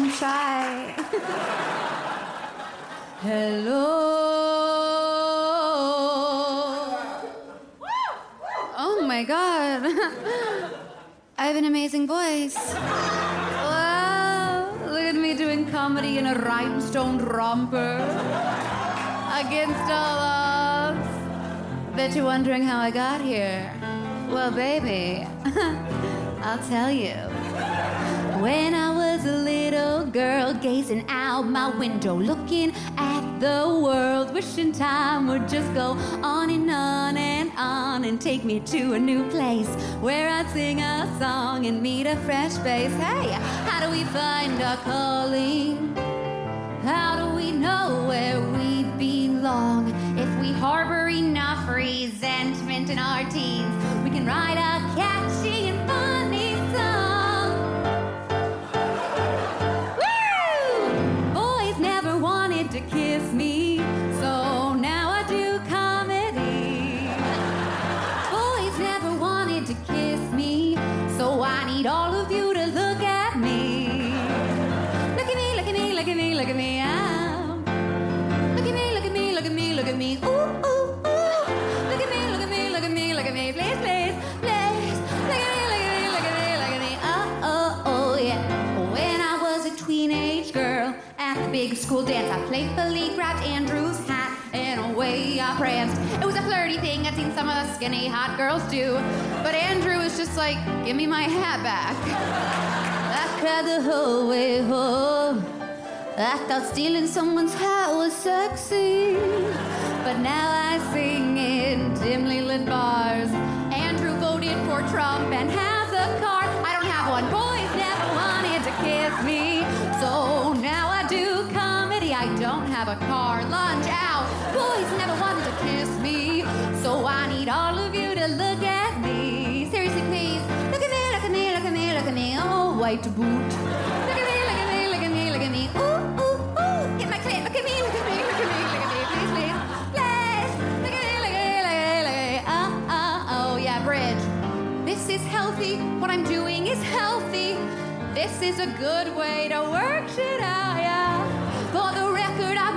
I'm shy. Hello. Oh my god. I have an amazing voice. Wow. Look at me doing comedy in a rhinestone romper. Against all odds. Bet you're wondering how I got here. Well, baby, I'll tell you. Girl, gazing out my window, looking at the world, wishing time would just go on and on and on and take me to a new place where I'd sing a song and meet a fresh face. Hey, how do we find our calling? Girl at the big school dance, I playfully grabbed Andrew's hat and away I pranced. It was a flirty thing I'd seen some of the skinny hot girls do. But Andrew was just like, give me my hat back. I cried the whole way home. Oh. I thought stealing someone's hat was sexy, but now I sing in dimly lit bars. Andrew voted for Trump and have a car. Lunch out. Boys never wanted to kiss me, so I need all of you to look at me. Seriously, please, look at me, look at me, look at me, look at me. Oh, white boot. Look at me, look at me, look at me, look at me. Ooh, ooh, ooh. Get my clit. Look at me, look at me, look at me, look at me. Please, please, please. Look at me, look at me, look at me, look at me. Oh, oh, oh, yeah, bridge. This is healthy. What I'm doing is healthy. This is a good way to work shit out, yeah. For the record, I've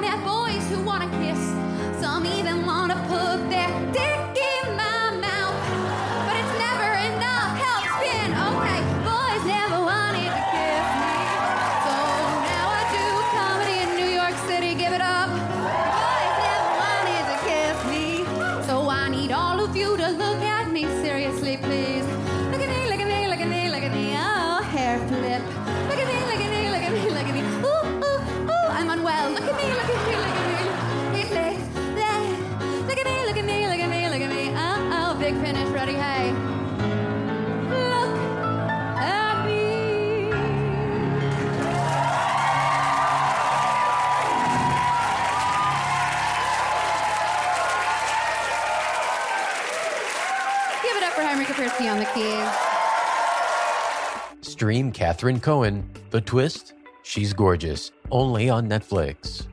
of you to look at me seriously, please. Look at me, look at me, look at me, look at me. Oh, hair flip. Look at me, look at me, look at me, look at me. Ooh, ooh, ooh, I'm unwell. Look at me, look at me, look at me. Look at me, look at me, look at me, look at me. Oh, oh, big finish, ready, hey. On the keys. Stream Catherine Cohen, The Twist, She's Gorgeous, only on Netflix.